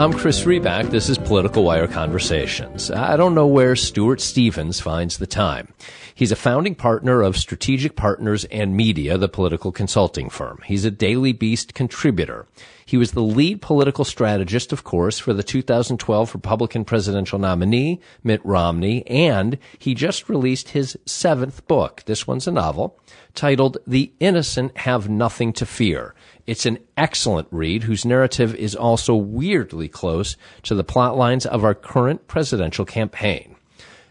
I'm Chris Riback. This is Political Wire Conversations. I don't know where Stuart Stevens finds the time. He's a founding partner of Strategic Partners and Media, the political consulting firm. He's a Daily Beast contributor. He was the lead political strategist, of course, for the 2012 Republican presidential nominee, Mitt Romney, and he just released his seventh book. This one's a novel titled The Innocent Have Nothing to Fear. It's an excellent read whose narrative is also weirdly close to the plot lines of our current presidential campaign.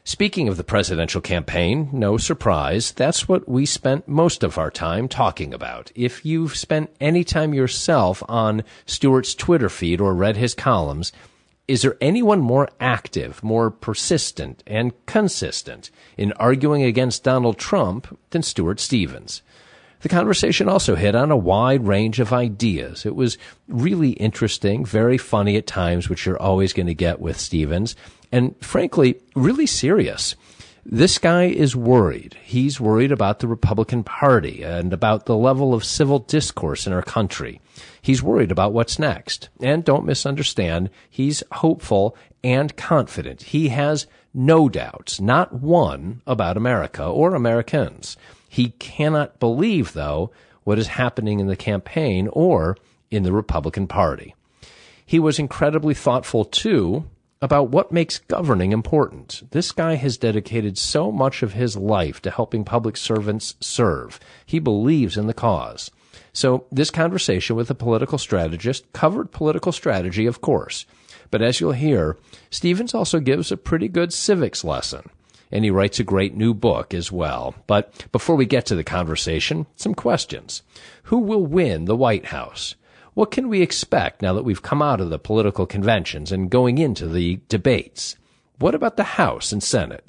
Speaking of the presidential campaign, no surprise, that's what we spent most of our time talking about. If you've spent any time yourself on Stuart's Twitter feed or read his columns, is there anyone more active, more persistent, and consistent in arguing against Donald Trump than Stuart Stevens? The conversation also hit on a wide range of ideas. It was really interesting, very funny at times, which you're always going to get with Stevens, and frankly, really serious. This guy is worried. He's worried about the Republican Party and about the level of civil discourse in our country. He's worried about what's next. And don't misunderstand, he's hopeful and confident. He has no doubts, not one, about America or Americans. He cannot believe, though, what is happening in the campaign or in the Republican Party. He was incredibly thoughtful, too, about what makes governing important. This guy has dedicated so much of his life to helping public servants serve. He believes in the cause. So this conversation with a political strategist covered political strategy, of course. But as you'll hear, Stevens also gives a pretty good civics lesson and he writes a great new book as well. But before we get to the conversation, some questions. Who will win the White House? What can we expect now that we've come out of the political conventions and going into the debates? What about the House and Senate?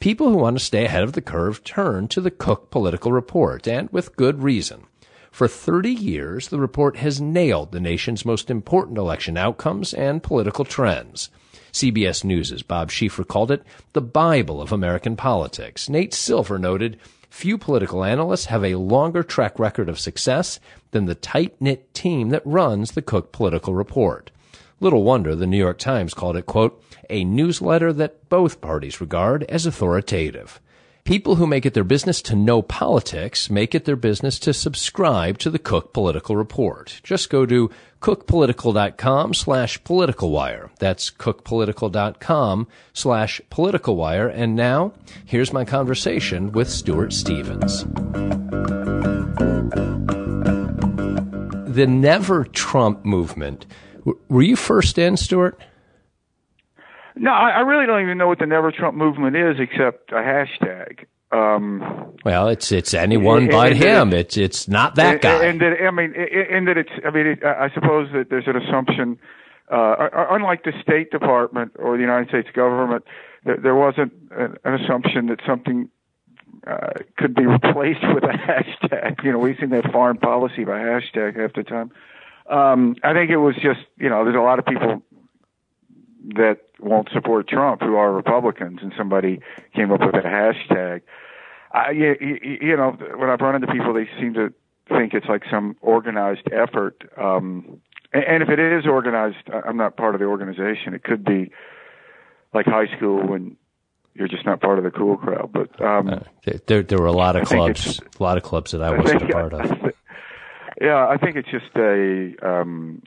People who want to stay ahead of the curve turn to the Cook Political Report, and with good reason. For 30 years, the report has nailed the nation's most important election outcomes and political trends. CBS News' Bob Schieffer called it the Bible of American politics. Nate Silver noted, few political analysts have a longer track record of success than the tight-knit team that runs the Cook Political Report. Little wonder the New York Times called it, quote, a newsletter that both parties regard as authoritative. People who make it their business to know politics make it their business to subscribe to the Cook Political Report. Just go to cookpolitical.com slash political wire. That's cookpolitical.com slash political wire. And now, here's my conversation with Stuart Stevens. The Never Trump movement. Were you first in, Stuart? No, I, I really don't even know what the Never Trump movement is, except a hashtag. Um, well, it's it's anyone and, but and him. It, it's it's not that and, guy. And that I mean, and that it's I mean, it, I suppose that there's an assumption. Uh, unlike the State Department or the United States government, there, there wasn't an, an assumption that something uh, could be replaced with a hashtag. You know, we've seen that foreign policy by hashtag half the time. Um, I think it was just, you know, there's a lot of people that won't support Trump who are Republicans, and somebody came up with a hashtag. I, you, you know, when I've run into people, they seem to think it's like some organized effort. Um, and, and if it is organized, I'm not part of the organization. It could be like high school when you're just not part of the cool crowd. But um, uh, there, there were a lot of clubs, a lot of clubs that I wasn't think, a part of. Yeah, I think it's just a um,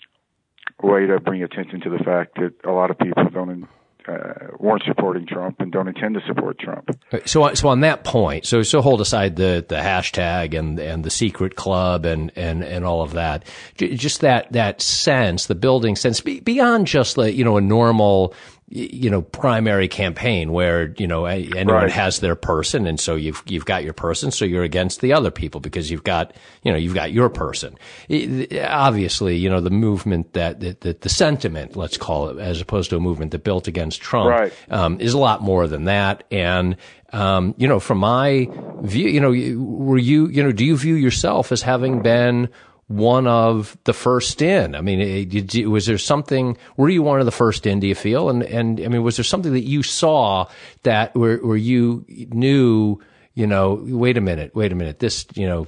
way to bring attention to the fact that a lot of people don't uh, weren't supporting Trump and don't intend to support Trump. So, so on that point, so so hold aside the the hashtag and and the secret club and and and all of that, just that that sense, the building sense beyond just like you know a normal you know primary campaign where you know anyone right. has their person and so you've you've got your person so you're against the other people because you've got you know you've got your person it, obviously you know the movement that, that, the sentiment let's call it as opposed to a movement that built against Trump right. um, is a lot more than that and um, you know from my view you know were you you know do you view yourself as having been one of the first in? I mean, it, was there something? Were you one of the first in? Do you feel? And and I mean, was there something that you saw that where where you knew? You know, wait a minute, wait a minute. This, you know,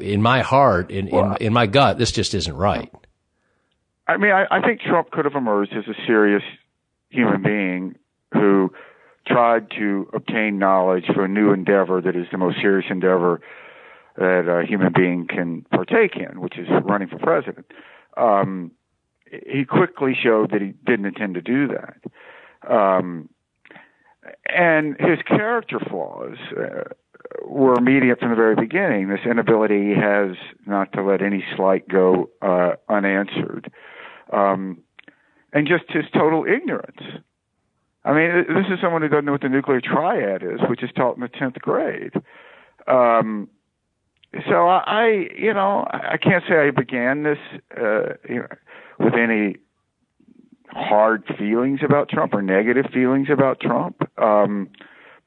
in my heart, in well, in, in my gut, this just isn't right. I mean, I, I think Trump could have emerged as a serious human being who tried to obtain knowledge for a new endeavor that is the most serious endeavor that a human being can partake in, which is running for president. Um, he quickly showed that he didn't intend to do that. Um, and his character flaws uh, were immediate from the very beginning. This inability he has not to let any slight go uh, unanswered, um, and just his total ignorance. I mean, this is someone who doesn't know what the nuclear triad is, which is taught in the tenth grade. Um, so I, you know, I can't say I began this, uh, with any hard feelings about Trump or negative feelings about Trump. Um,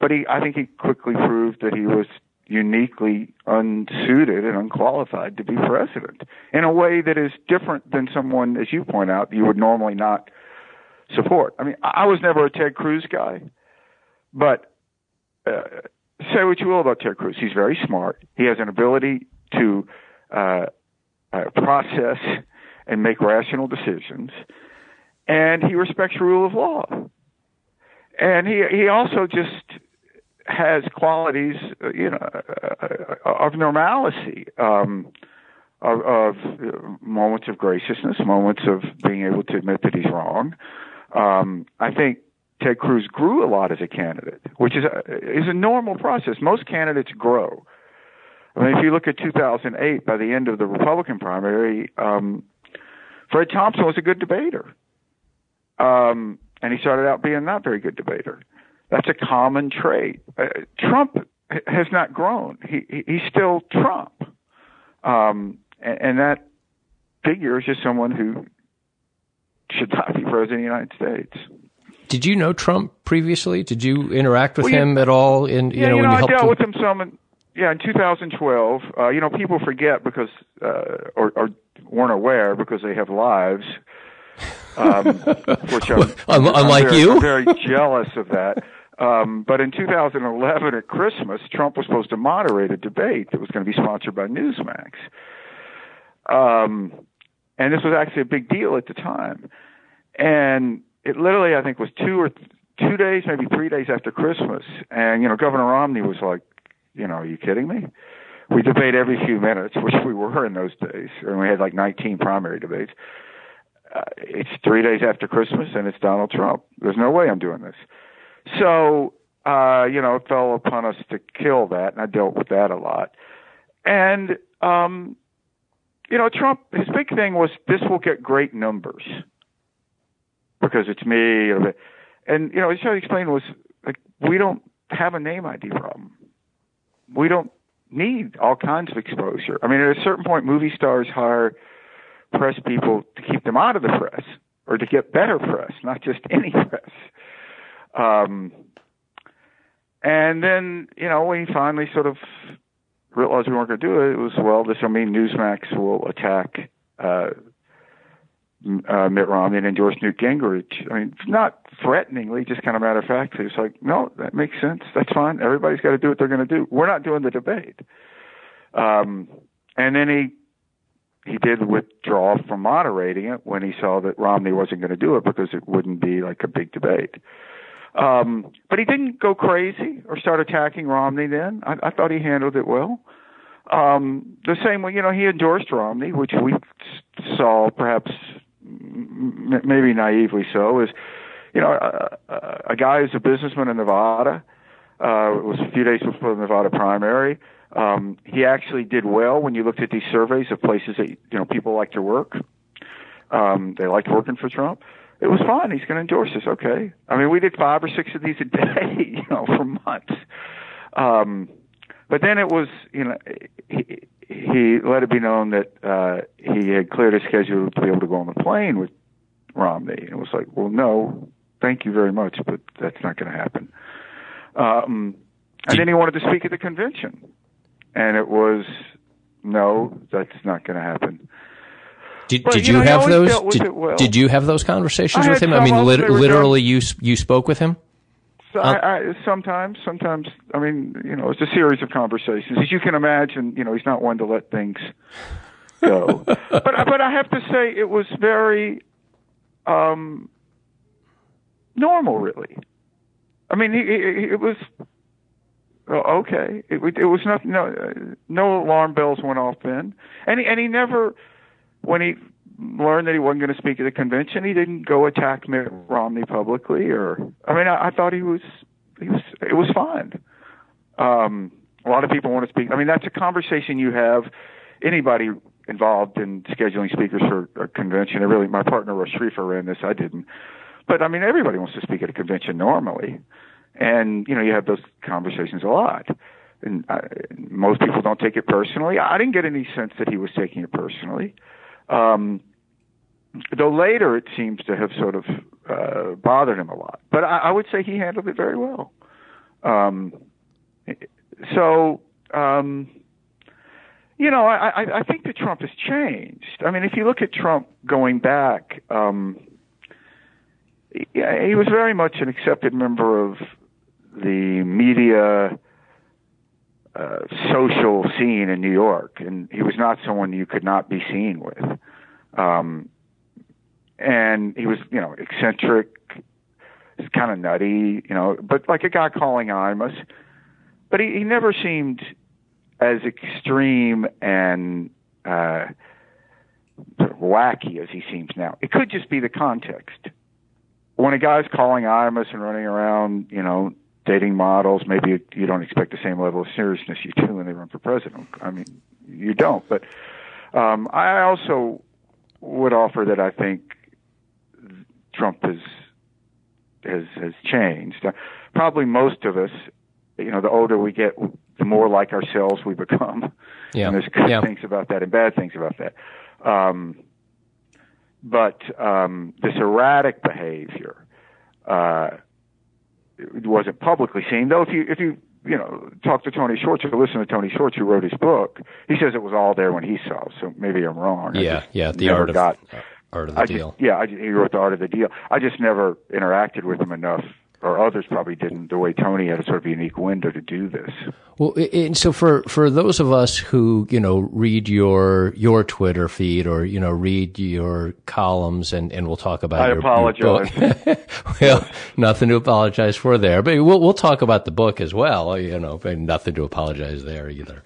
but he, I think he quickly proved that he was uniquely unsuited and unqualified to be president in a way that is different than someone, as you point out, you would normally not support. I mean, I was never a Ted Cruz guy, but uh, say what you will about Ted Cruz. He's very smart. He has an ability to uh, uh, process and make rational decisions, and he respects rule of law. And he he also just has qualities, uh, you know, uh, of normalcy, um, of, of moments of graciousness, moments of being able to admit that he's wrong. Um, I think Ted Cruz grew a lot as a candidate, which is a, is a normal process. Most candidates grow. I mean, if you look at 2008, by the end of the Republican primary, um, Fred Thompson was a good debater, um, and he started out being not very good debater. That's a common trait. Uh, Trump has not grown. He, he he's still Trump, um, and, and that figure is just someone who should not be president of the United States. Did you know Trump previously? Did you interact with well, him at all? In you yeah, know, you know I dealt him? with him some. In, yeah, in 2012. Uh, you know, people forget because uh, or, or weren't aware because they have lives. Um, which I'm, I'm, unlike very, you, I'm very jealous of that. Um, but in 2011 at Christmas, Trump was supposed to moderate a debate that was going to be sponsored by Newsmax. Um, and this was actually a big deal at the time. And it literally, I think, was two or two days, maybe three days after Christmas. And, you know, Governor Romney was like, you know, are you kidding me? We debate every few minutes, which we were in those days. And we had like 19 primary debates. Uh, it's three days after Christmas and it's Donald Trump. There's no way I'm doing this. So, uh, you know, it fell upon us to kill that, and I dealt with that a lot. And, um, you know, Trump, his big thing was this will get great numbers because it's me. And, you know, what he explained was like, we don't have a name ID problem. We don't need all kinds of exposure. I mean, at a certain point, movie stars hire press people to keep them out of the press or to get better press, not just any press. Um, and then, you know, we finally sort of realized we weren't going to do it. It was, well, this will mean Newsmax will attack uh, uh, Mitt Romney and endorse Newt Gingrich. I mean, not threateningly, just kind of matter of fact. It's like, no, that makes sense. That's fine. Everybody's got to do what they're going to do. We're not doing the debate. Um, and then he he did withdraw from moderating it when he saw that Romney wasn't going to do it because it wouldn't be like a big debate. Um, but he didn't go crazy or start attacking Romney then. I, I thought he handled it well. Um, the same way, you know, he endorsed Romney, which we saw perhaps maybe naively so, is, you know, a, a, guy who's a businessman in Nevada. Uh, it was a few days before the Nevada primary. Um, he actually did well when you looked at these surveys of places that you know people like to work. Um, they liked working for Trump. It was fine. He's going to endorse us. Okay. I mean, we did five or six of these a day, you know, for months. Um, but then it was, you know, he let it be known that uh, he had cleared his schedule to be able to go on the plane with Romney. And it was like, well, no, thank you very much, but that's not going to happen. Um, and then he wanted to speak at the convention, and it was, no, that's not going to happen. Did, did you, you have those? Did, well. did, you have those conversations I with him? I mean, lit- literally, you you spoke with him. So uh, I, I, sometimes, sometimes, I mean, you know, it's a series of conversations. As you can imagine, you know, he's not one to let things go. but but I have to say it was very um, normal, really. I mean, he, he, it was okay. It, it was nothing. No, no alarm bells went off then, and he, and he never when he learned that he wasn't going to speak at the convention, he didn't go attack Mitt Romney publicly. Or I mean, I, I thought he was he was it was fine. Um, a lot of people want to speak. I mean, that's a conversation you have. Anybody involved in scheduling speakers for a convention. I really, my partner Russ Schriefer ran this. I didn't, but I mean, everybody wants to speak at a convention normally, and you know, you have those conversations a lot. And I, most people don't take it personally. I didn't get any sense that he was taking it personally. Um, though later it seems to have sort of uh, bothered him a lot. But I, I would say he handled it very well. Um, so, um, you know, I, I think that Trump has changed. I mean, if you look at Trump going back, um, yeah, he was very much an accepted member of the media uh, social scene in New York, and he was not someone you could not be seen with. Um, and he was, you know, eccentric, kind of nutty, you know, but like a guy calling Imus. But he, he never seemed as extreme and uh, sort of wacky as he seems now. It could just be the context. When a guy's calling Imus and running around, you know, dating models, maybe you don't expect the same level of seriousness you do when they run for president. I mean, you don't. But um, I also would offer that I think Trump has has has changed. Probably most of us, you know, the older we get, the more like ourselves we become. Yeah. And there's good yeah. things about that and bad things about that. Um, but um, this erratic behavior uh, wasn't publicly seen. Though, if you if you you know talk to Tony Schwartz or listen to Tony Schwartz, who wrote his book, he says it was all there when he saw. So maybe I'm wrong. Yeah, yeah. The art of got, art of the I deal. Just, yeah, I, he wrote the art of the deal. I just never interacted with him enough or others probably didn't, the way Tony had a sort of unique window to do this. Well, and so for, for those of us who, you know, read your, your Twitter feed or, you know, read your columns and, and we'll talk about I your, apologize. Your well, nothing to apologize for there, but we'll, we'll talk about the book as well, you know, nothing to apologize there either.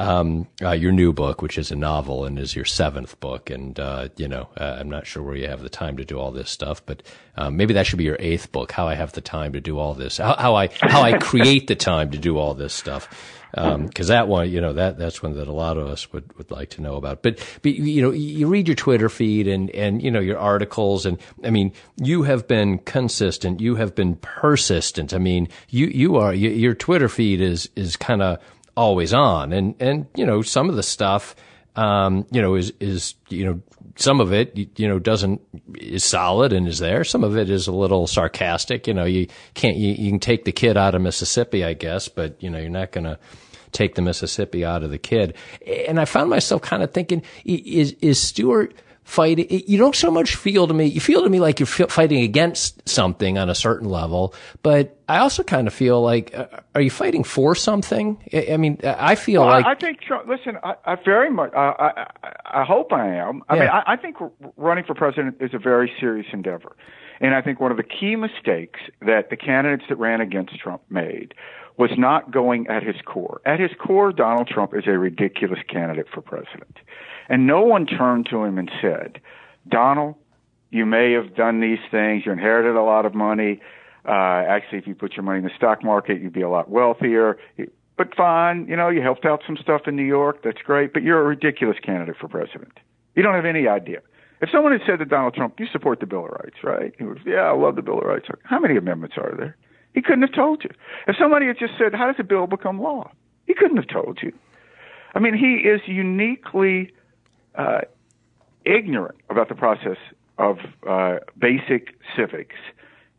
Um, uh, your new book, which is a novel and is your seventh book. And, uh, you know, uh, I'm not sure where you have the time to do all this stuff, but, um, maybe that should be your eighth book, how I have the time to do all this, how, how I, how I create the time to do all this stuff. Um, cause that one, you know, that, that's one that a lot of us would, would like to know about. But, but, you know, you read your Twitter feed and, and, you know, your articles. And I mean, you have been consistent. You have been persistent. I mean, you, you are, you, your Twitter feed is, is kind of always on. And, and, you know, some of the stuff, um, you know, is, is, you know, some of it, you know, doesn't, is solid and is there. Some of it is a little sarcastic. You know, you can't, you, you can take the kid out of Mississippi, I guess, but, you know, you're not going to take the Mississippi out of the kid. And I found myself kind of thinking, is, is Stuart, fighting. You don't so much feel to me, you feel to me like you're fighting against something on a certain level, but I also kind of feel like, uh, are you fighting for something? I, mean, I feel well, like. I, I think, listen, I, I very much, I, I, I hope I am. I Yeah. mean, I, I think running for president is a very serious endeavor. And I think one of the key mistakes that the candidates that ran against Trump made was not going at his core. At his core, Donald Trump is a ridiculous candidate for president. And no one turned to him and said, Donald, you may have done these things. You inherited a lot of money. Uh, actually, if you put your money in the stock market, you'd be a lot wealthier. But fine, you know, you helped out some stuff in New York. That's great. But you're a ridiculous candidate for president. You don't have any idea. If someone had said to Donald Trump, you support the Bill of Rights, right? He was, yeah, I love the Bill of Rights. How many amendments are there? He couldn't have told you. If somebody had just said, how does a bill become law? He couldn't have told you. I mean, he is uniquely uh, ignorant about the process of uh, basic civics,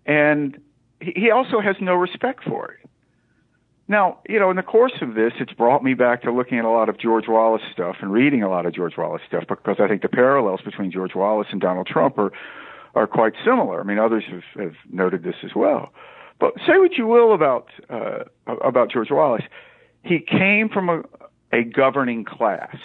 and he also has no respect for it. Now, you know, in the course of this, it's brought me back to looking at a lot of George Wallace stuff and reading a lot of George Wallace stuff because I think the parallels between George Wallace and Donald Trump are are quite similar. I mean, others have, have noted this as well. But say what you will about uh, about George Wallace, he came from a, a governing class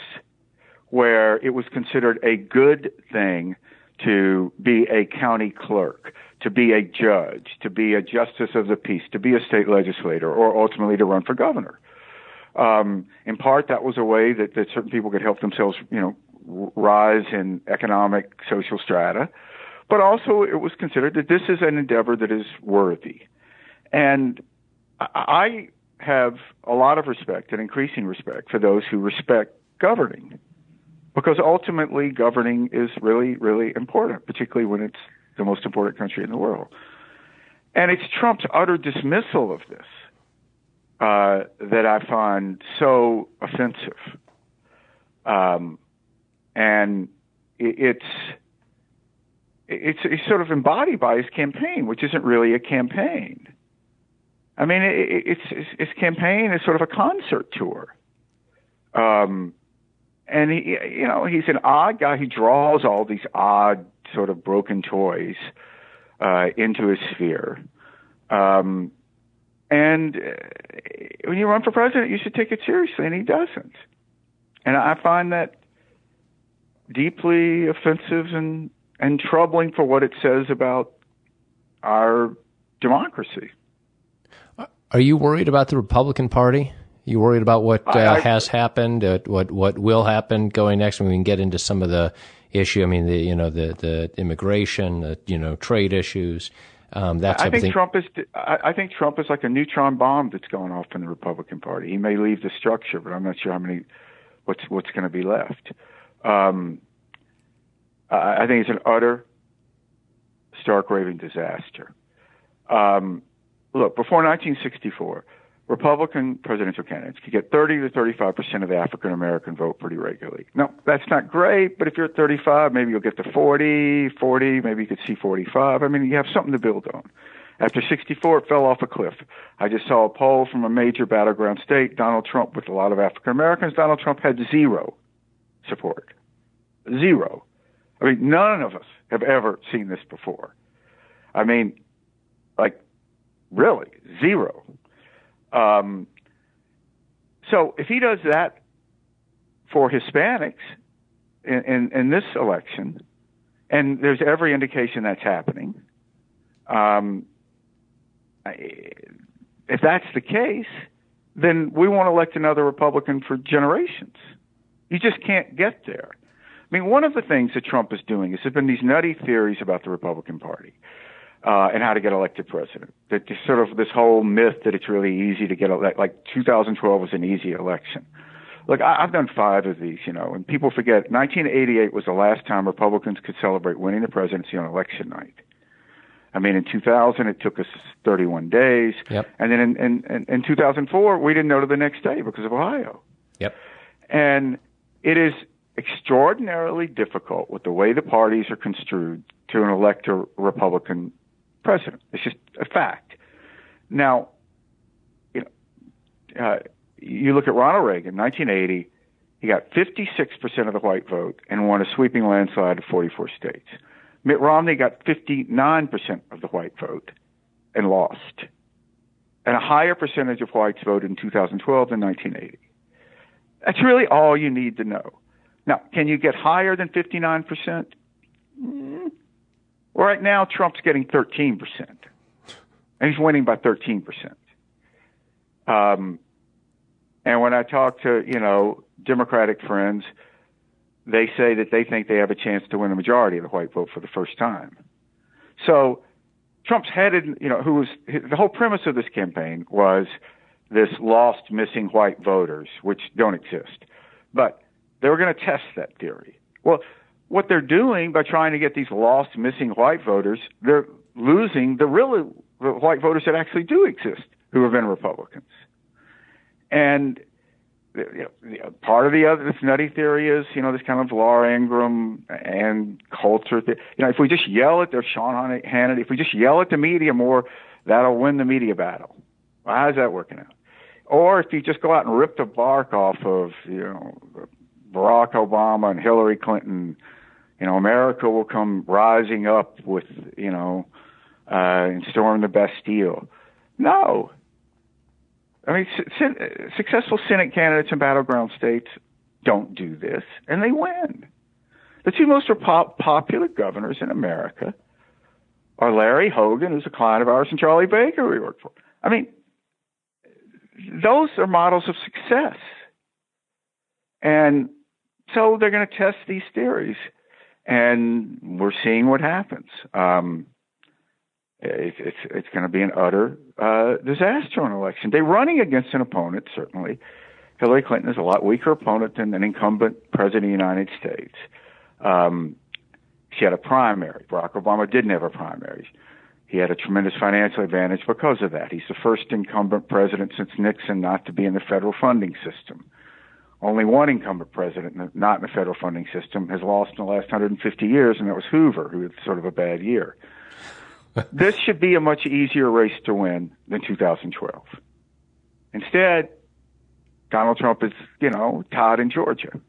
where it was considered a good thing to be a county clerk, to be a judge, to be a justice of the peace, to be a state legislator, or ultimately to run for governor. Um, in part, that was a way that, that certain people could help themselves, you know, rise in economic, social strata. But also, it was considered that this is an endeavor that is worthy. And I have a lot of respect and increasing respect for those who respect governing because ultimately governing is really, really important, particularly when it's the most important country in the world. And it's Trump's utter dismissal of this uh, that I find so offensive. Um, and it's, it's, it's sort of embodied by his campaign, which isn't really a campaign. I mean, it, it's, it's his campaign is sort of a concert tour. Um, and he, you know, he's an odd guy. He draws all these odd sort of broken toys uh, into his sphere. Um, and uh, when you run for president, you should take it seriously, and he doesn't. And I find that deeply offensive and and troubling for what it says about our democracy. Are you worried about the Republican Party? You worried about what uh, I, has happened, uh, what what will happen going next? we can get into some of the issue. I mean, the you know the the immigration, the you know trade issues. Um, that I think thing. Trump is. I think Trump is like a neutron bomb that's going off in the Republican Party. He may leave the structure, but I'm not sure how many. What's what's going to be left? Um, I think it's an utter, stark, raving disaster. Um, look, before 1964, Republican presidential candidates could get 30 to 35 percent of the African American vote pretty regularly. No, that's not great, but if you're at 35, maybe you'll get to 40, 40, maybe you could see 45. I mean, you have something to build on. After 64, it fell off a cliff. I just saw a poll from a major battleground state, Donald Trump with a lot of African Americans. Donald Trump had zero support. Zero. I mean, none of us have ever seen this before. I mean, like, really, zero. Um, so if he does that for Hispanics in, in, in, this election, and there's every indication that's happening, um, if that's the case, then we won't elect another Republican for generations. You just can't get there. I mean, one of the things that Trump is doing is there's been these nutty theories about the Republican Party uh, and how to get elected president. That sort of this whole myth that it's really easy to get elected, like 2012 was an easy election. Look, I, I've done five of these, you know, and people forget 1988 was the last time Republicans could celebrate winning the presidency on election night. I mean, in 2000, it took us 31 days. Yep. And then in, in, in, in 2004, we didn't know to the next day because of Ohio. Yep. And it is extraordinarily difficult with the way the parties are construed to elect a Republican president. It's just a fact. Now, you know, uh, you look at Ronald Reagan, 1980. He got 56% of the white vote and won a sweeping landslide of 44 states. Mitt Romney got 59% of the white vote and lost. And a higher percentage of whites voted in 2012 than 1980. That's really all you need to know. Now, can you get higher than 59%? Right now, Trump's getting 13%, and he's winning by 13%. Um, and when I talk to, you know, Democratic friends, they say that they think they have a chance to win a majority of the white vote for the first time. So Trump's headed, you know, who was the whole premise of this campaign was this lost missing white voters, which don't exist. But they were going to test that theory. Well, what they're doing by trying to get these lost, missing white voters, they're losing the real the white voters that actually do exist who have been Republicans. And you know, part of the other this nutty theory is, you know, this kind of Laura Ingraham and culture. Th- you know, if we just yell at their Sean Hannity, if we just yell at the media more, that'll win the media battle. Well, how's that working out? Or if you just go out and rip the bark off of, you know, Barack Obama and Hillary Clinton you know, America will come rising up with, you know, uh, and storm the Bastille. No. I mean, su- successful Senate candidates in battleground states don't do this, and they win. The two most pop- popular governors in America are Larry Hogan, who's a client of ours, and Charlie Baker, we work for. I mean, those are models of success. And so they're going to test these theories, and we're seeing what happens. Um, it's it's, it's going to be an utter uh, disaster on election day. Running against an opponent, certainly, Hillary Clinton is a lot weaker opponent than an incumbent president of the United States. Um, she had a primary. Barack Obama didn't have a primary. He had a tremendous financial advantage because of that. He's the first incumbent president since Nixon not to be in the federal funding system. Only one incumbent president not in the federal funding system has lost in the last 150 years, and that was Hoover, who had sort of a bad year. this should be a much easier race to win than 2012. Instead, Donald Trump is, you know, Todd in Georgia.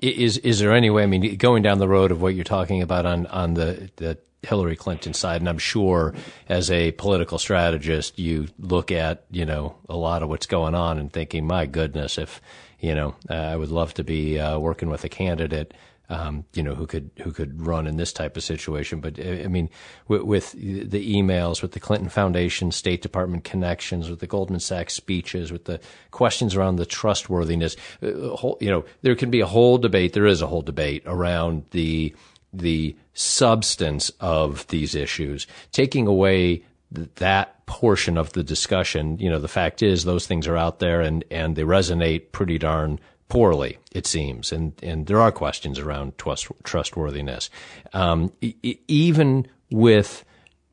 Is is there any way? I mean, going down the road of what you're talking about on on the the Hillary Clinton side, and I'm sure as a political strategist, you look at you know a lot of what's going on and thinking, my goodness, if you know, uh, I would love to be uh, working with a candidate um, you know, who could who could run in this type of situation. But I mean, with, with, the emails, with the Clinton Foundation, State Department connections, with the Goldman Sachs speeches, with the questions around the trustworthiness, uh, whole, you know, there can be a whole debate. There is a whole debate around the the substance of these issues, taking away that portion of the discussion. You know, the fact is those things are out there and and they resonate pretty darn poorly, it seems, and and there are questions around trust, trustworthiness. Um, e- even with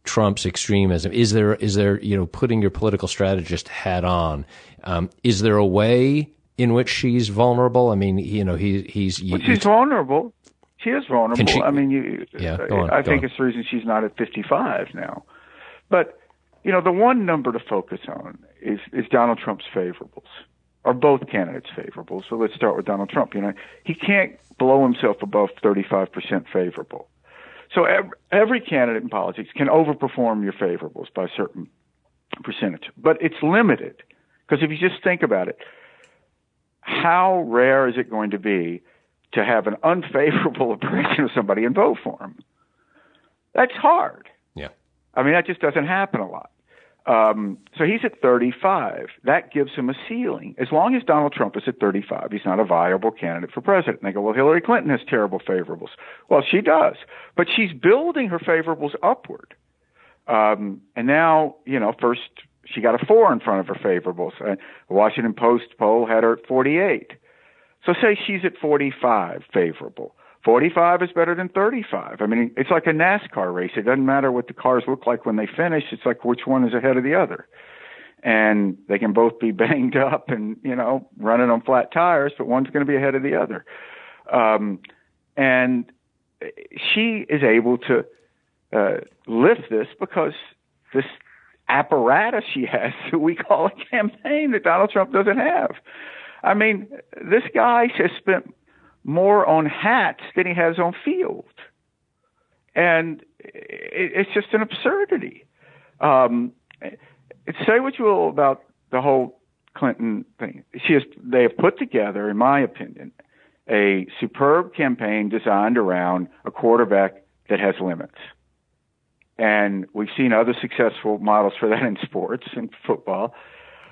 Trump's extremism, is there is there you know putting your political strategist hat on? Um, is there a way in which she's vulnerable? I mean, you know, he he's well, she's vulnerable. She is vulnerable. She, I mean, you, yeah, uh, on, I think on. it's the reason she's not at 55 now. But you know, the one number to focus on is is Donald Trump's favorables are both candidates favorable. So let's start with Donald Trump. You know, he can't blow himself above 35% favorable. So every, every candidate in politics can overperform your favorables by a certain percentage, but it's limited because if you just think about it, how rare is it going to be to have an unfavorable impression of somebody and vote for him? That's hard. Yeah. I mean, that just doesn't happen a lot. Um, so he's at 35. That gives him a ceiling. As long as Donald Trump is at 35, he's not a viable candidate for president. And they go, well, Hillary Clinton has terrible favorables. Well, she does, but she's building her favorables upward. Um, and now, you know, first she got a four in front of her favorables. Uh, the Washington Post poll had her at 48. So say she's at 45 favorable. 45 is better than 35. I mean, it's like a NASCAR race. It doesn't matter what the cars look like when they finish. It's like which one is ahead of the other. And they can both be banged up and, you know, running on flat tires, but one's going to be ahead of the other. Um, and she is able to uh, lift this because this apparatus she has we call a campaign that Donald Trump doesn't have. I mean, this guy has spent more on hats than he has on field. And it's just an absurdity. Um, say what you will about the whole Clinton thing. She has, they have put together, in my opinion, a superb campaign designed around a quarterback that has limits. And we've seen other successful models for that in sports and football.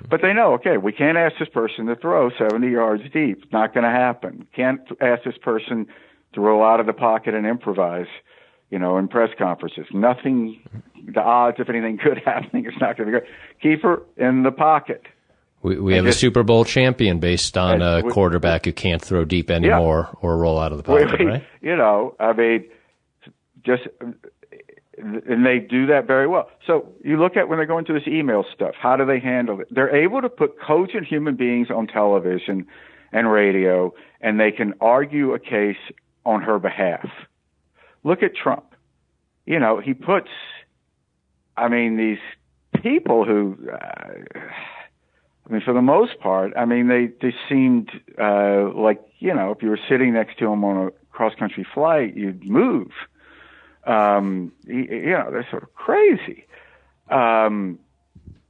But they know, okay, we can't ask this person to throw 70 yards deep. Not going to happen. Can't ask this person to roll out of the pocket and improvise, you know, in press conferences. Nothing, the odds, if anything could happen, it's not going to be good. Keep her in the pocket. We, we have just, a Super Bowl champion based on a we, quarterback who can't throw deep anymore yeah. or roll out of the pocket, we, right? You know, I mean, just and they do that very well. So you look at when they go into this email stuff, how do they handle it? They're able to put cogent human beings on television and radio, and they can argue a case on her behalf. Look at Trump. You know, he puts, I mean, these people who, uh, I mean, for the most part, I mean, they, they seemed uh, like, you know, if you were sitting next to them on a cross country flight, you'd move um, you know, they're sort of crazy. Um,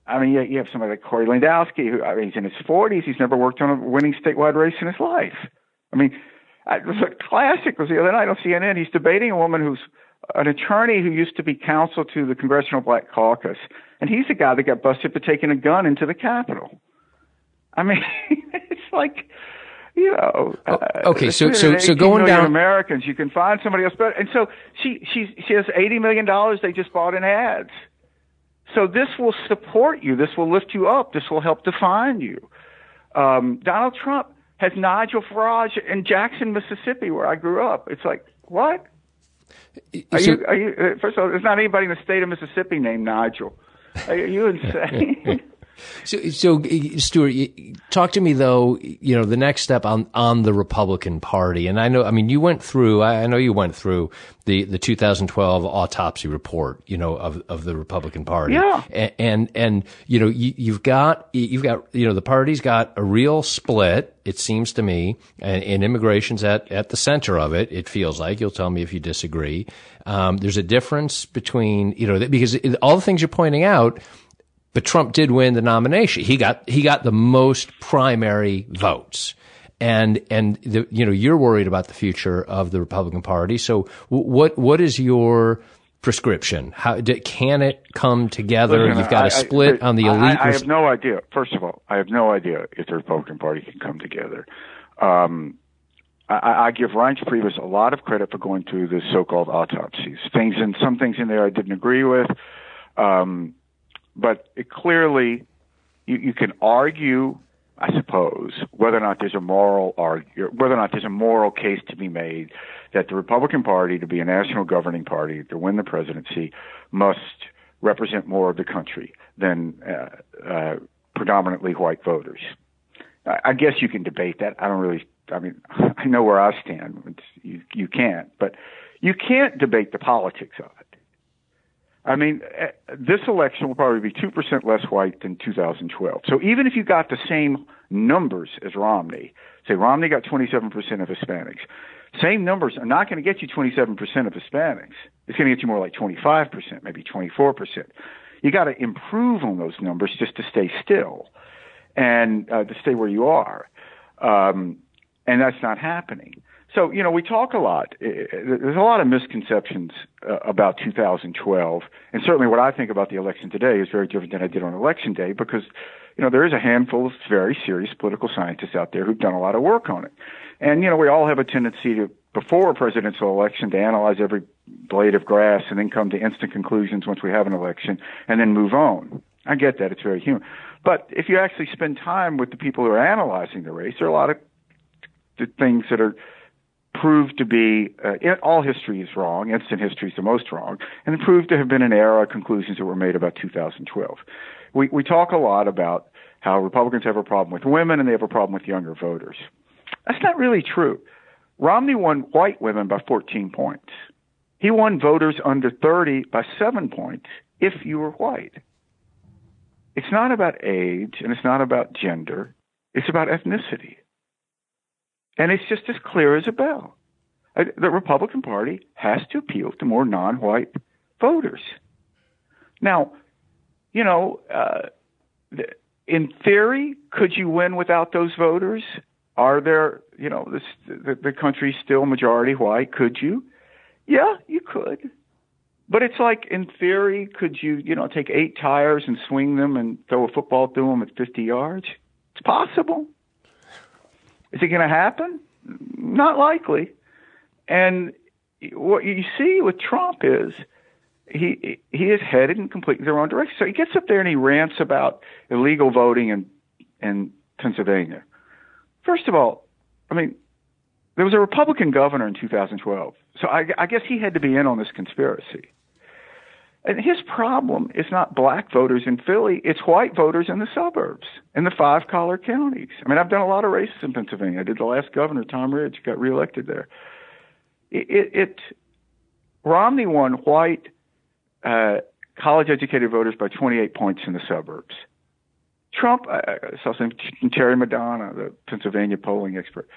I mean, you, you have somebody like Corey Lewandowski, who I mean, he's in his 40s. He's never worked on a winning statewide race in his life. I mean, it was a classic. Was the other night on CNN. He's debating a woman who's an attorney who used to be counsel to the Congressional Black Caucus, and he's the guy that got busted for taking a gun into the Capitol. I mean, it's like, you know. Oh, okay, so so so going down Americans, you can find somebody else better. And so she she she has eighty million dollars they just bought in ads. So this will support you. This will lift you up. This will help define you. Um, Donald Trump has Nigel Farage in Jackson, Mississippi, where I grew up. It's like what? Are so, you? Are you? Uh, first of all, there's not anybody in the state of Mississippi named Nigel. Are you insane? So, so Stuart, talk to me though. You know, the next step on on the Republican Party, and I know, I mean, you went through. I know you went through the the 2012 autopsy report. You know, of of the Republican Party. Yeah. And and, and you know, you, you've got you've got you know the party's got a real split. It seems to me, and, and immigration's at at the center of it. It feels like you'll tell me if you disagree. Um, there's a difference between you know because all the things you're pointing out but Trump did win the nomination. He got he got the most primary votes. And and the, you know you're worried about the future of the Republican Party. So what what is your prescription? How can it come together? Listen, You've got a split I, on the elite. I, I, have no idea. First of all, I have no idea if the Republican Party can come together. Um, I, I give Reince Priebus a lot of credit for going through the so-called autopsies. Things and some things in there I didn't agree with. Um, but it clearly, you, you can argue, I suppose, whether or not there's a moral argue, whether or not there's a moral case to be made that the Republican Party, to be a national governing party, to win the presidency, must represent more of the country than uh, uh, predominantly white voters. I, I guess you can debate that. I don't really. I mean, I know where I stand. It's, you you can't, but you can't debate the politics of it. I mean, eh, this election will probably be 2% less white than 2012. So even if you got the same numbers as Romney, say Romney got 27% of Hispanics, same numbers are not going to get you 27% of Hispanics. It's going to get you more like 25%, maybe 24%. You got to improve on those numbers just to stay still and uh, to stay where you are. Um, and that's not happening. So, you know, we talk a lot. There's a lot of misconceptions uh, about 2012. And certainly what I think about the election today is very different than I did on election day because, you know, there is a handful of very serious political scientists out there who've done a lot of work on it. And, you know, we all have a tendency to, before a presidential election, to analyze every blade of grass and then come to instant conclusions once we have an election and then move on. I get that. It's very human. But if you actually spend time with the people who are analyzing the race, there are a lot of things that are proved to be uh, all history is wrong. Instant history is the most wrong, and it proved to have been an error. Conclusions that were made about 2012. We we talk a lot about how Republicans have a problem with women and they have a problem with younger voters. That's not really true. Romney won white women by 14 points. He won voters under 30 by seven points if you were white. It's not about age and it's not about gender. It's about ethnicity. And it's just as clear as a bell. Uh, the Republican Party has to appeal to more non white voters. Now, you know, uh, in theory, could you win without those voters? Are there, you know, this, the, the country's still majority white? Could you? Yeah, you could. But it's like, in theory, could you, you know, take eight tires and swing them and throw a football through them at 50 yards? It's possible. Is it going to happen? Not likely. And what you see with Trump is he he is headed in completely the wrong direction. So he gets up there and he rants about illegal voting in in Pennsylvania. First of all, I mean, there was a Republican governor in 2012, so I, I guess he had to be in on this conspiracy. And his problem is not black voters in Philly, it's white voters in the suburbs, in the five collar counties. I mean, I've done a lot of races in Pennsylvania. I did the last governor, Tom Ridge, got reelected there. It, it, it Romney won white uh, college educated voters by 28 points in the suburbs. Trump, I saw some Terry Madonna, the Pennsylvania polling expert.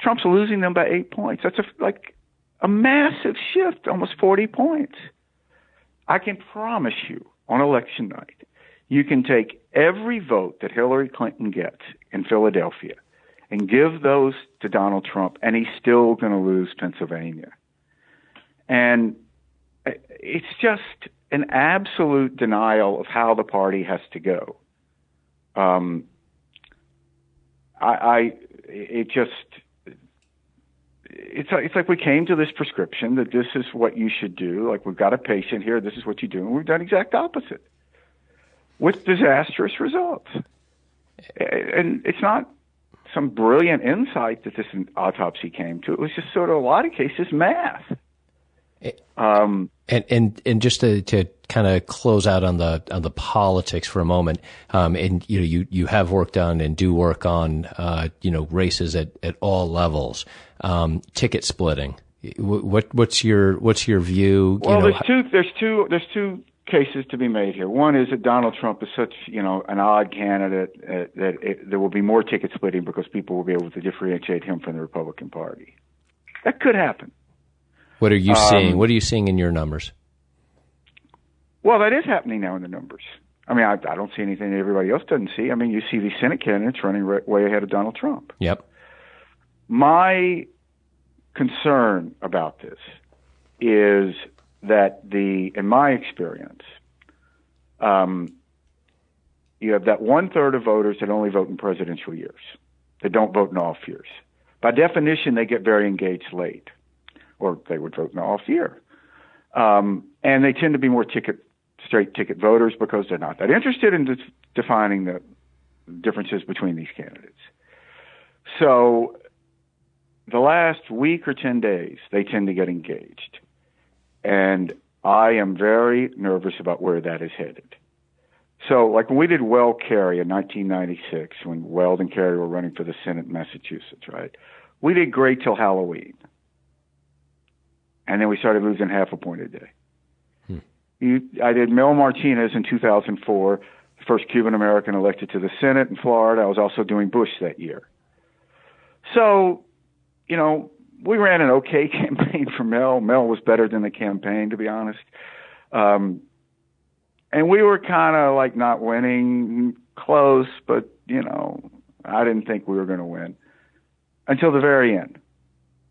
Trump's losing them by eight points. That's a, like a massive shift, almost 40 points. I can promise you on election night, you can take every vote that Hillary Clinton gets in Philadelphia and give those to Donald Trump, and he's still going to lose Pennsylvania. And it's just an absolute denial of how the party has to go. Um, I, I it just it's it's like we came to this prescription that this is what you should do. Like we've got a patient here, this is what you do, and we've done exact opposite with disastrous results. And it's not some brilliant insight that this autopsy came to. It was just sort of a lot of cases math. Um, and and and just to, to kind of close out on the on the politics for a moment, um, and you know you you have worked on and do work on uh, you know races at at all levels, um, ticket splitting. What what's your what's your view? Well, you know, there's two there's two there's two cases to be made here. One is that Donald Trump is such, you know, an odd candidate uh, that it, there will be more ticket splitting because people will be able to differentiate him from the Republican Party. That could happen. What are you um, seeing? What are you seeing in your numbers? Well, that is happening now in the numbers. I mean, I, I don't see anything that everybody else doesn't see. I mean, you see these Senate candidates running right, way ahead of Donald Trump. Yep. My concern about this is that the, in my experience, um, you have that one third of voters that only vote in presidential years, that don't vote in off years. By definition, they get very engaged late or they would vote in off year. Um, and they tend to be more ticket, straight ticket voters because they're not that interested in de- defining the differences between these candidates. So the last week or 10 days, they tend to get engaged. And I am very nervous about where that is headed. So, like when we did Weld Kerry in 1996, when Weld and Kerry were running for the Senate in Massachusetts, right? We did great till Halloween and then we started losing half a point a day. Hmm. You, I did Mel Martinez in 2004, the first Cuban American elected to the Senate in Florida. I was also doing Bush that year. So, you know, we ran an okay campaign for Mel. Mel was better than the campaign, to be honest. Um, and we were kind of like not winning close, but you know, I didn't think we were going to win until the very end.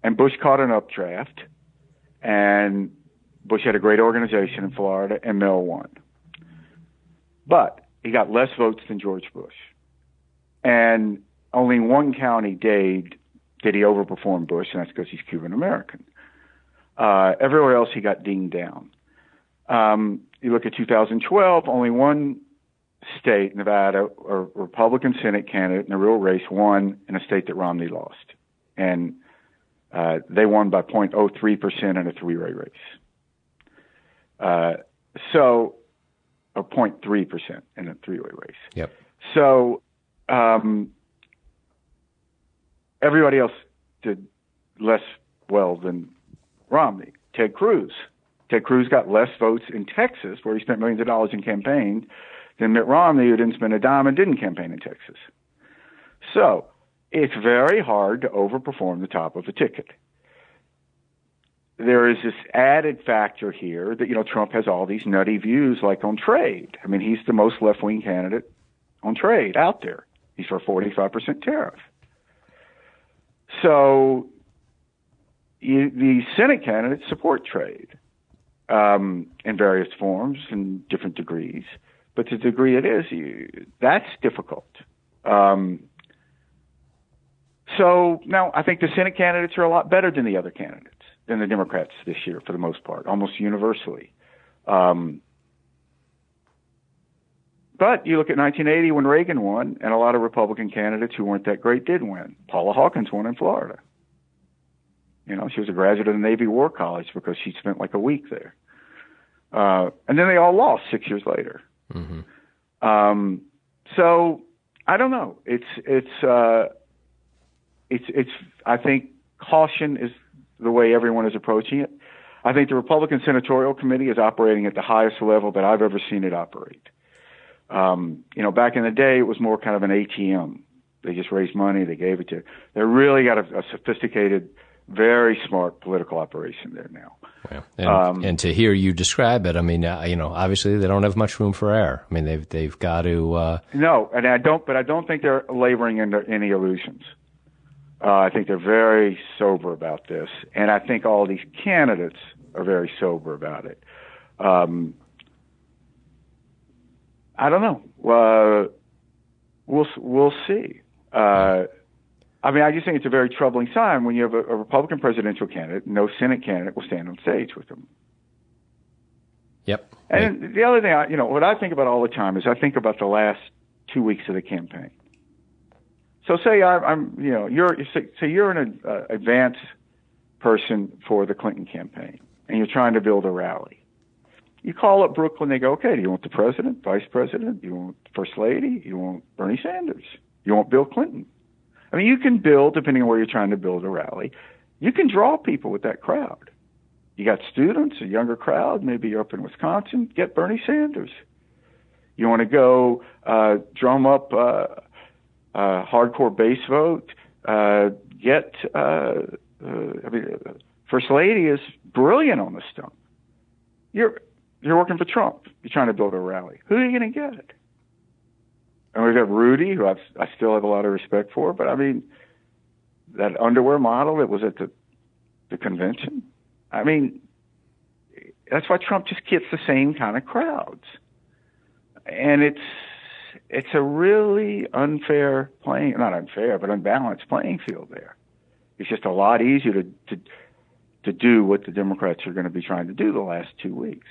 And Bush caught an updraft and Bush had a great organization in Florida, and Mel won. But he got less votes than George Bush. And only one county, Dade, did he overperform Bush, and that's because he's Cuban American. Uh, everywhere else, he got dinged down. Um, you look at 2012, only one state, Nevada, a Republican Senate candidate in a real race won in a state that Romney lost. And uh, they won by 0.03% in a three-way race. Uh, so, or 0.3% in a three-way race. Yep. So, um, everybody else did less well than Romney. Ted Cruz. Ted Cruz got less votes in Texas, where he spent millions of dollars in campaign, than Mitt Romney, who didn't spend a dime and didn't campaign in Texas. So, it's very hard to overperform the top of the ticket. There is this added factor here that, you know, Trump has all these nutty views like on trade. I mean, he's the most left wing candidate on trade out there. He's for a 45% tariff. So you, the Senate candidates support trade um, in various forms and different degrees. But the degree it is, you, that's difficult. Um, so now I think the Senate candidates are a lot better than the other candidates, than the Democrats this year for the most part, almost universally. Um, but you look at 1980 when Reagan won, and a lot of Republican candidates who weren't that great did win. Paula Hawkins won in Florida. You know, she was a graduate of the Navy War College because she spent like a week there. Uh, and then they all lost six years later. Mm-hmm. Um, so I don't know. It's it's uh, it's it's I think caution is the way everyone is approaching it. I think the Republican Senatorial Committee is operating at the highest level that I've ever seen it operate. Um, you know, back in the day, it was more kind of an ATM. They just raised money, they gave it to. They really got a, a sophisticated very smart political operation there now. Yeah. And, um, and, to hear you describe it, I mean, uh, you know, obviously they don't have much room for error. I mean, they've they've got to. Uh, no, and I don't, but I don't think they're laboring into any illusions. Uh, I think they're very sober about this, and I think all these candidates are very sober about it. Um, I don't know. Uh, we'll we'll see. Uh, I mean, I just think it's a very troubling sign when you have a, a Republican presidential candidate, no Senate candidate will stand on stage with them. Yep. And right. the other thing, I, you know, what I think about all the time is I think about the last two weeks of the campaign. So say I, I'm, you know, you're say you're an uh, advance person for the Clinton campaign, and you're trying to build a rally. You call up Brooklyn, they go, okay, do you want the president, vice president? Do you want first lady? You want Bernie Sanders? You want Bill Clinton? I mean, you can build, depending on where you're trying to build a rally, you can draw people with that crowd. You got students, a younger crowd, maybe you're up in Wisconsin, get Bernie Sanders. You want to go uh, drum up uh, uh, hardcore base vote, uh, get, uh, uh, I mean, First Lady is brilliant on the stump. You're, you're working for Trump. You're trying to build a rally. Who are you going to get? And we've got Rudy, who I've, I still have a lot of respect for, but I mean, that underwear model that was at the, the convention. I mean, that's why Trump just gets the same kind of crowds. And it's, it's a really unfair playing, not unfair, but unbalanced playing field there. It's just a lot easier to, to, to do what the Democrats are going to be trying to do the last two weeks.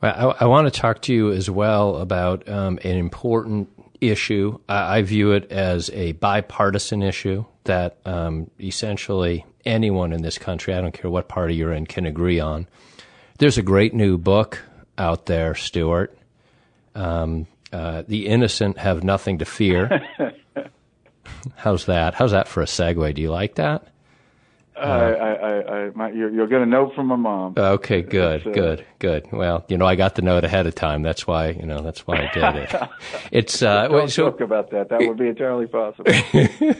Well, I, I want to talk to you as well about um, an important issue. I, I, view it as a bipartisan issue that um, essentially anyone in this country, I don't care what party you're in, can agree on. There's a great new book out there, Stuart. Um, uh, the innocent have nothing to fear. How's that? How's that for a segue? Do you like that? Uh, I, I, I, my, you're, you're going to know from my mom. Okay, good, uh, good, good. Well, you know, I got the note ahead of time. That's why, you know, that's why I did it. It's uh, don't so, talk about that. That would be entirely possible.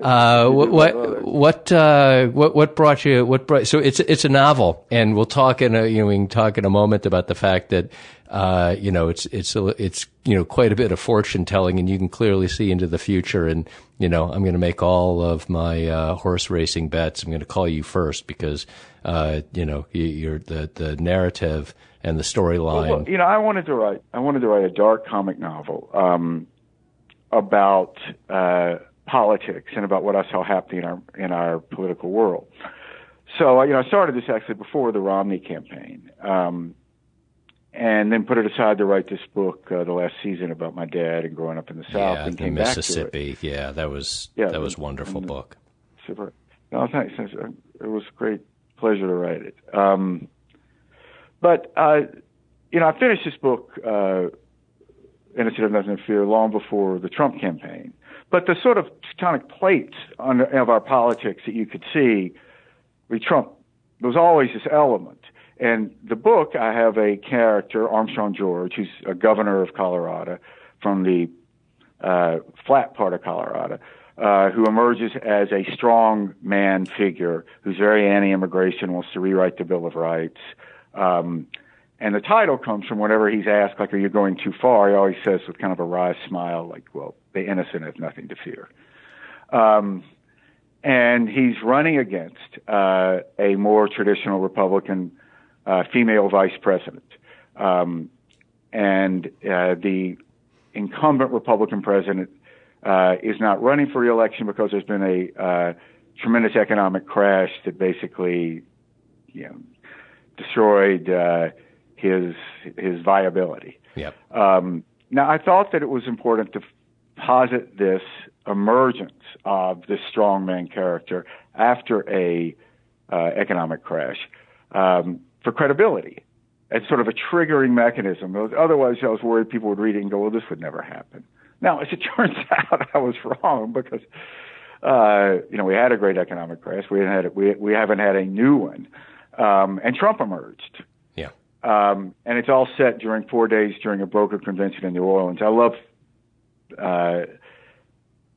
uh, what, what, what, uh, what, what brought you? What brought? So it's it's a novel, and we'll talk in a you know we can talk in a moment about the fact that uh, you know, it's it's it's you know quite a bit of fortune telling, and you can clearly see into the future. And you know, I'm going to make all of my uh, horse racing bets. I'm going to call you first because uh, you know you're the the narrative and the storyline. Well, you know, I wanted to write I wanted to write a dark comic novel um, about uh, politics and about what I saw happening in our in our political world. So, you know, I started this actually before the Romney campaign. Um, and then put it aside to write this book uh, the last season about my dad and growing up in the South yeah, and came Mississippi. Back to it. Yeah, that was yeah, that was wonderful book. Super. No, thanks. It was a great pleasure to write it. Um, but uh, you know, I finished this book, uh, Innocent of Nothing to Fear, long before the Trump campaign. But the sort of tectonic plates on, of our politics that you could see, we Trump, there was always this element and the book, I have a character, Armstrong George, who's a governor of Colorado from the uh, flat part of Colorado, uh, who emerges as a strong man figure who's very anti-immigration, wants to rewrite the Bill of Rights. Um, and the title comes from whenever he's asked, like, are you going too far? He always says with kind of a wry smile, like, well, the innocent have nothing to fear. Um, and he's running against uh, a more traditional Republican uh, female vice president. Um, and uh, the incumbent Republican president uh, is not running for reelection because there's been a uh, tremendous economic crash that basically, you know, destroyed uh, his his viability. Yep. Um, now, I thought that it was important to posit this emergence of this strongman character after a uh, economic crash. Um, for credibility. as sort of a triggering mechanism. Otherwise, I was worried people would read it and go, well, this would never happen. Now, as it turns out, I was wrong because, uh, you know, we had a great economic crash. We haven't had, we, we haven't had a new one. Um, and Trump emerged. Yeah. Um, and it's all set during four days during a broker convention in New Orleans. I love uh,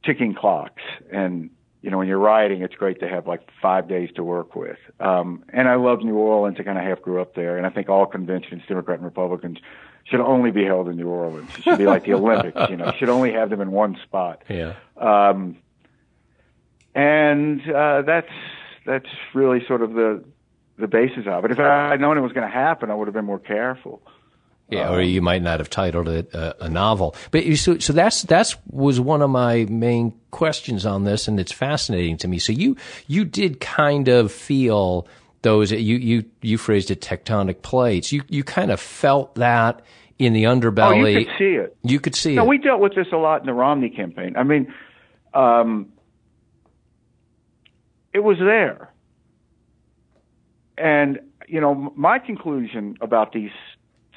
ticking clocks and you know, when you're writing, it's great to have like five days to work with. Um, and I love New Orleans. I kind of half grew up there, and I think all conventions, Democrat and Republicans, should only be held in New Orleans. It should be like the Olympics, you know, should only have them in one spot. Yeah. Um, and uh, that's that's really sort of the the basis of it. If I had known it was going to happen, I would have been more careful. Yeah, or you might not have titled it a, a novel. But you, so, so that's that's was one of my main questions on this, and it's fascinating to me. So you you did kind of feel those you you you phrased it tectonic plates. You you kind of felt that in the underbelly. Oh, you could see it. You could see no, it. we dealt with this a lot in the Romney campaign. I mean, um, it was there, and you know, my conclusion about these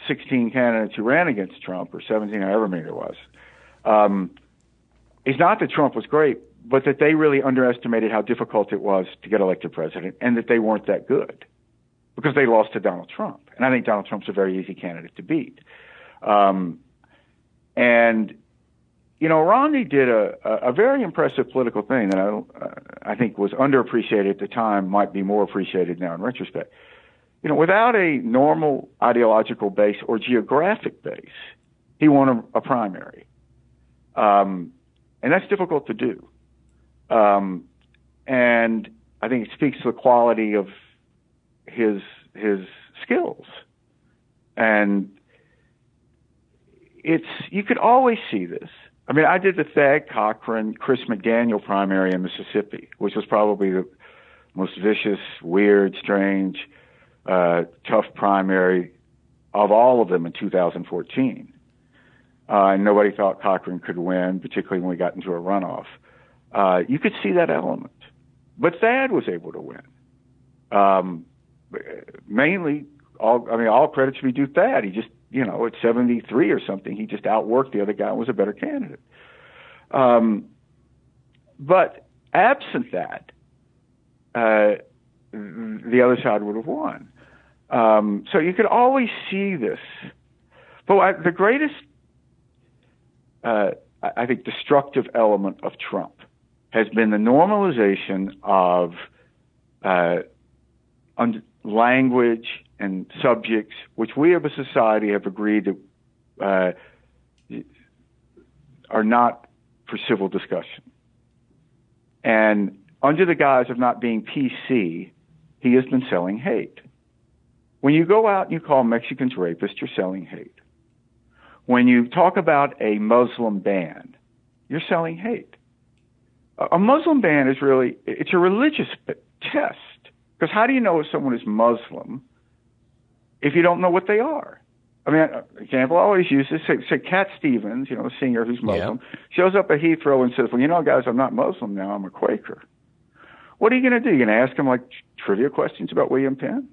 16 candidates who ran against Trump, or 17, however many there was, um, is not that Trump was great, but that they really underestimated how difficult it was to get elected president and that they weren't that good because they lost to Donald Trump. And I think Donald Trump's a very easy candidate to beat. Um, and, you know, Romney did a, a, very impressive political thing that I, uh, I think was underappreciated at the time, might be more appreciated now in retrospect you know, without a normal ideological base or geographic base, he won a, a primary. Um, and that's difficult to do. Um, and I think it speaks to the quality of his his skills. And it's you could always see this. I mean, I did the Thad Cochran, Chris McDaniel primary in Mississippi, which was probably the most vicious, weird, strange, uh, tough primary of all of them in 2014. Uh, nobody thought Cochran could win, particularly when we got into a runoff. Uh, you could see that element. But Thad was able to win. Um, mainly, all I mean, all credit should be due Thad. He just, you know, at 73 or something, he just outworked the other guy and was a better candidate. Um, but absent that, uh, the other side would have won. Um, so you could always see this. But I, the greatest, uh, I think, destructive element of Trump has been the normalization of uh, un- language and subjects which we as a society have agreed to uh, are not for civil discussion. And under the guise of not being PC, he has been selling hate. When you go out and you call Mexicans rapists, you're selling hate. When you talk about a Muslim ban, you're selling hate. A Muslim ban is really, it's a religious test. Because how do you know if someone is Muslim if you don't know what they are? I mean, uh, example I always use is say, say Cat Stevens, you know, a singer who's Muslim, yeah. shows up at Heathrow and says, well, you know, guys, I'm not Muslim now, I'm a Quaker. What are you going to do? You're going to ask him like trivia questions about William Penn?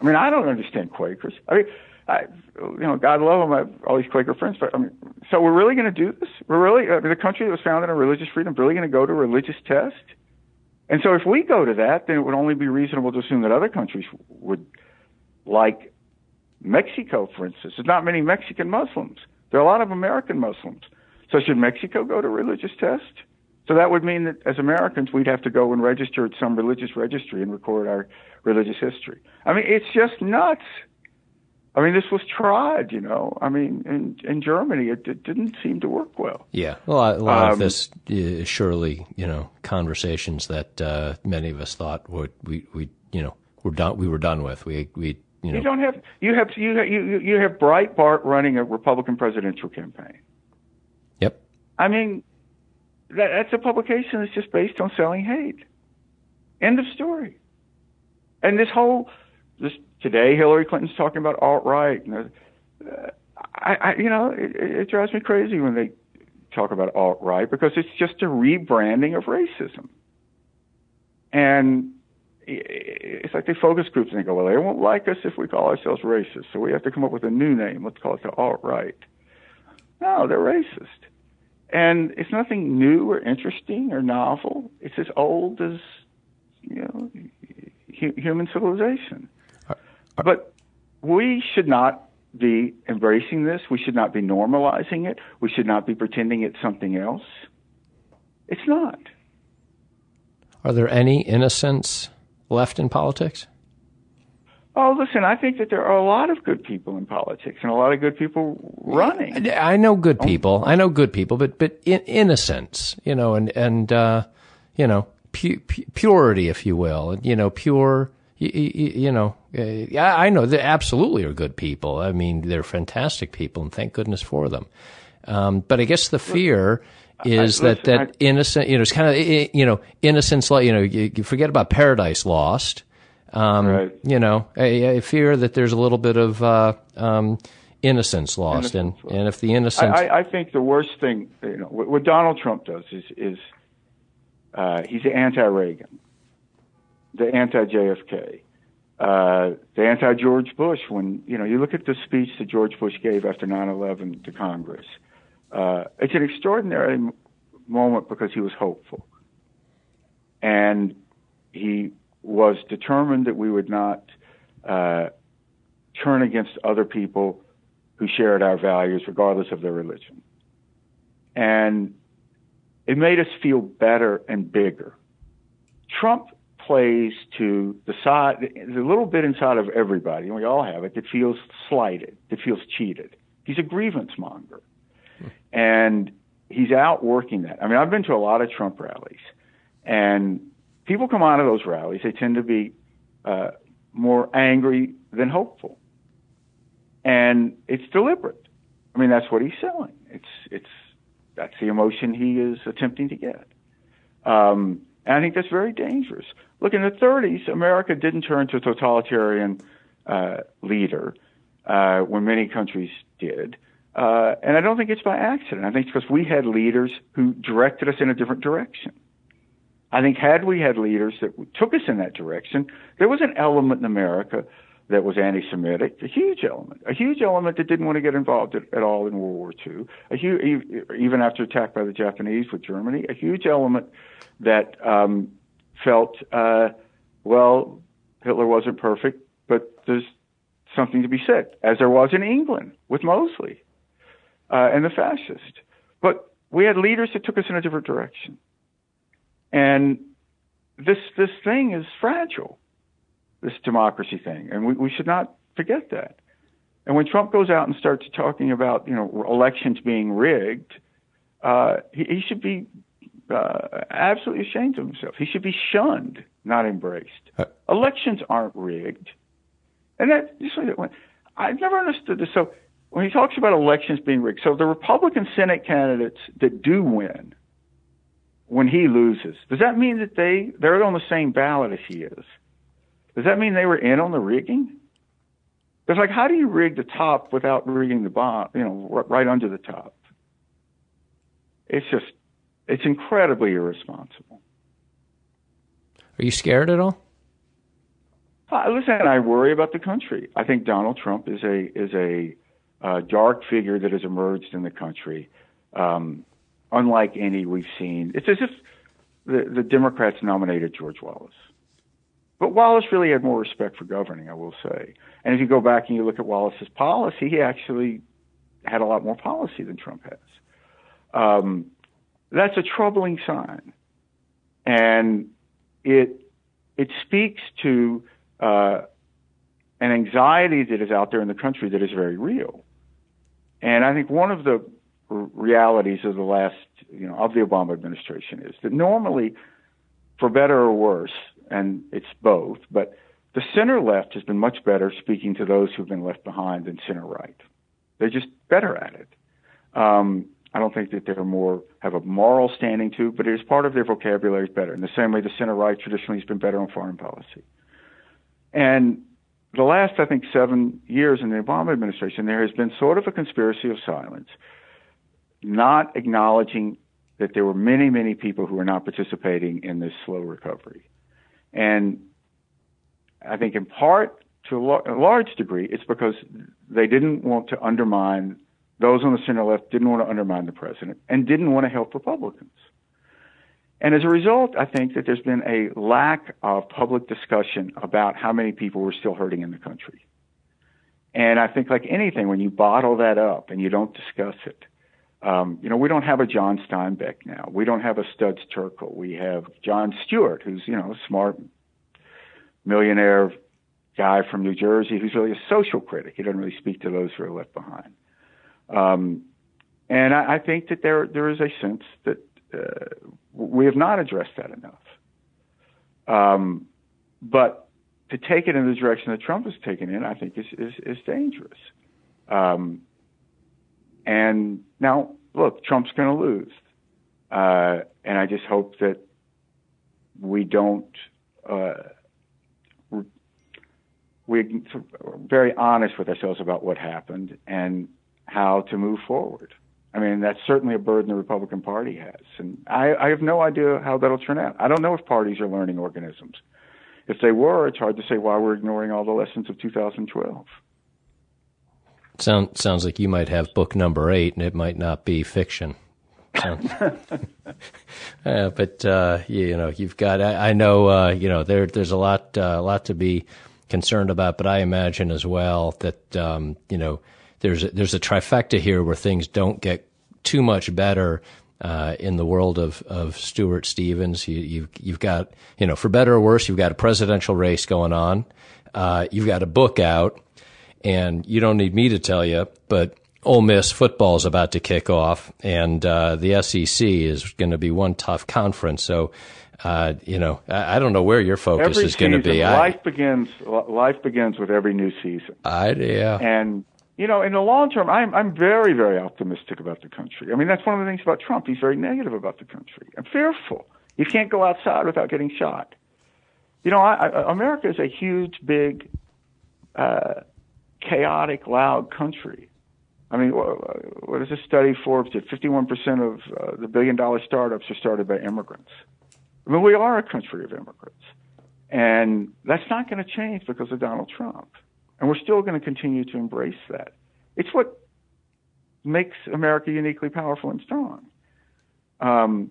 I mean, I don't understand Quakers. I mean, I, you know, God love them. I have all these Quaker friends, but I mean, so we're really going to do this? We're really I mean, the country that was founded on religious freedom, really going to go to a religious test? And so, if we go to that, then it would only be reasonable to assume that other countries would, like Mexico, for instance. There's not many Mexican Muslims. There are a lot of American Muslims. So, should Mexico go to religious test? So that would mean that as Americans, we'd have to go and register at some religious registry and record our religious history. I mean, it's just nuts. I mean, this was tried, you know. I mean, in in Germany, it, it didn't seem to work well. Yeah, well, a lot um, of this is surely, you know, conversations that uh, many of us thought would we we you know were done we were done with. We we you know. You don't have you have you have, you you have Breitbart running a Republican presidential campaign. Yep. I mean, that, that's a publication that's just based on selling hate. End of story. And this whole this today, Hillary Clinton's talking about alt right. Uh, I, I, you know, it, it drives me crazy when they talk about alt right because it's just a rebranding of racism. And it's like they focus groups and they go, well, they won't like us if we call ourselves racist, so we have to come up with a new name. Let's call it the alt right. No, they're racist. And it's nothing new or interesting or novel. It's as old as you know hu- human civilization. But we should not be embracing this. We should not be normalizing it. We should not be pretending it's something else. It's not. Are there any innocents left in politics? Oh, listen, I think that there are a lot of good people in politics and a lot of good people running. I know good people. I know good people, but but in, innocence, you know, and and uh, you know, pu- pu- purity, if you will, you know, pure. You, you, you know, uh, I know they absolutely are good people. I mean, they're fantastic people, and thank goodness for them. Um, but I guess the fear is I, that listen, that I, innocent, you know, it's kind of you know innocence. You know, you, you forget about Paradise Lost um, right. You know, I, I, fear that there's a little bit of uh, um, innocence lost, innocence and and if the innocence, I, I, think the worst thing, you know, what, what Donald Trump does is is uh, he's anti-Reagan, the anti-JFK, uh, the anti-George Bush. When you know, you look at the speech that George Bush gave after 9/11 to Congress. Uh, it's an extraordinary moment because he was hopeful, and he was determined that we would not uh, turn against other people who shared our values, regardless of their religion. And it made us feel better and bigger. Trump plays to the side, the little bit inside of everybody, and we all have it, that feels slighted, that feels cheated. He's a grievance monger. And he's out working that. I mean, I've been to a lot of Trump rallies, and people come out of those rallies, they tend to be uh, more angry than hopeful, and it's deliberate. I mean, that's what he's selling. It's it's that's the emotion he is attempting to get, um, and I think that's very dangerous. Look, in the 30s, America didn't turn to a totalitarian uh, leader uh, when many countries did. Uh, and I don't think it's by accident. I think it's because we had leaders who directed us in a different direction. I think had we had leaders that took us in that direction, there was an element in America that was anti-Semitic, a huge element, a huge element that didn't want to get involved at, at all in World War II, a huge, even after attack by the Japanese with Germany, a huge element that um, felt, uh, well, Hitler wasn't perfect, but there's something to be said, as there was in England with Mosley uh, and the fascists. But we had leaders that took us in a different direction. And this this thing is fragile, this democracy thing, and we, we should not forget that. And when Trump goes out and starts talking about you know elections being rigged, uh, he, he should be uh, absolutely ashamed of himself. He should be shunned, not embraced. Uh, Elections aren't rigged, and that just went I've never understood this. So when he talks about elections being rigged, so the Republican Senate candidates that do win when he loses, does that mean that they they're on the same ballot as he is? Does that mean they were in on the rigging? It's like how do you rig the top without rigging the bottom? You know, right under the top. It's just it's incredibly irresponsible. Are you scared at all? Uh, listen, I worry about the country. I think Donald Trump is a is a uh, dark figure that has emerged in the country. Um, unlike any we've seen. It's as if the, the Democrats nominated George Wallace. But Wallace really had more respect for governing, I will say. And if you go back and you look at Wallace's policy, he actually had a lot more policy than Trump has. Um, that's a troubling sign, and it it speaks to uh, an anxiety that is out there in the country that is very real. And I think one of the realities of the last, you know, of the Obama administration is that normally, for better or worse, and it's both, but the center left has been much better speaking to those who've been left behind than center right. They're just better at it. Um, I don't think that they're more have a moral standing to, but it is part of their vocabulary is better. In the same way, the center right traditionally has been better on foreign policy. And the last, I think, seven years in the Obama administration, there has been sort of a conspiracy of silence not acknowledging that there were many, many people who were not participating in this slow recovery. And I think in part, to a, large degree, it's because they didn't want to undermine those on the center left didn't want to undermine the president and didn't want to help Republicans. And as a result, I think that there's been a lack of public discussion about how many people were still hurting in the country. And I think, like anything, when you bottle that up and you don't discuss it, Um, you know, we don't have a John Steinbeck now. We don't have a Studs Terkel. We have Jon Stewart, who's you know a smart millionaire guy from New Jersey who's really a social critic. He doesn't really speak to those who are left behind. Um, and I, I think that there there is a sense that uh, we have not addressed that enough. Um, but to take it in the direction that Trump has taken in, I think is is, is dangerous. Um, and now, look, Trump's going to lose, uh, and I just hope that we don't. Uh, we're very honest with ourselves about what happened and how to move forward. I mean, that's certainly a burden the Republican Party has. And I, I have no idea how that'll turn out. I don't know if parties are learning organisms. If they were, it's hard to say why we're ignoring all the lessons of 2012. Sound, sounds like you might have book number eight, and it might not be fiction. uh, but uh, you know, you've got. I, I know. Uh, you know, there there's a lot uh, a lot to be concerned about, but I imagine as well that um, you know there's a, there's a trifecta here where things don't get too much better uh, in the world of, of Stuart Stevens. You, you've, you've got, you know, for better or worse, you've got a presidential race going on. Uh, you've got a book out, and you don't need me to tell you, but Ole Miss football is about to kick off, and uh, the SEC is going to be one tough conference. So, uh, you know, I, I, don't know where your focus every is going to be. Life I, begins. Life begins with every new season. I, yeah. And you know, in the long term, I'm I'm very very optimistic about the country. I mean, that's one of the things about Trump. He's very negative about the country. I'm fearful. You can't go outside without getting shot. You know, I, I, America is a huge, big, uh, chaotic, loud country. I mean, what, what is this study Forbes did? 51% of uh, the billion dollar startups are started by immigrants. I mean, we are a country of immigrants. And that's not going to change because of Donald Trump. And we're still going to continue to embrace that. It's what makes America uniquely powerful and strong. Um,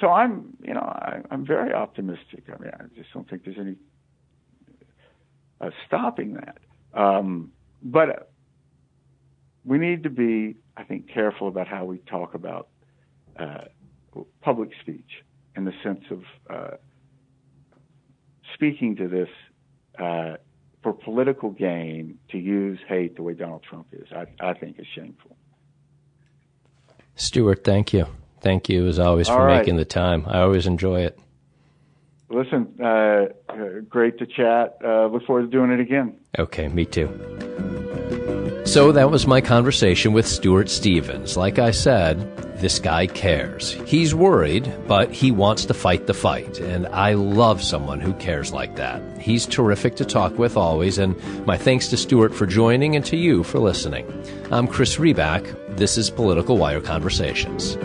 so I'm, you know, I, am very optimistic. I mean, I just don't think there's any uh, stopping that. Um, but we need to be, I think, careful about how we talk about uh, public speech in the sense of uh, speaking to this uh, for political gain to use hate the way Donald Trump is, I, I think is shameful. Stuart, thank you. Thank you as always for right. making the time. I always enjoy it. Listen, uh, great to chat. Uh, look forward to doing it again. Okay, me too. So that was my conversation with Stuart Stevens. Like I said, this guy cares. He's worried, but he wants to fight the fight. And I love someone who cares like that. He's terrific to talk with always. And my thanks to Stuart for joining and to you for listening. I'm Chris Riback. This is Political Wire Conversations.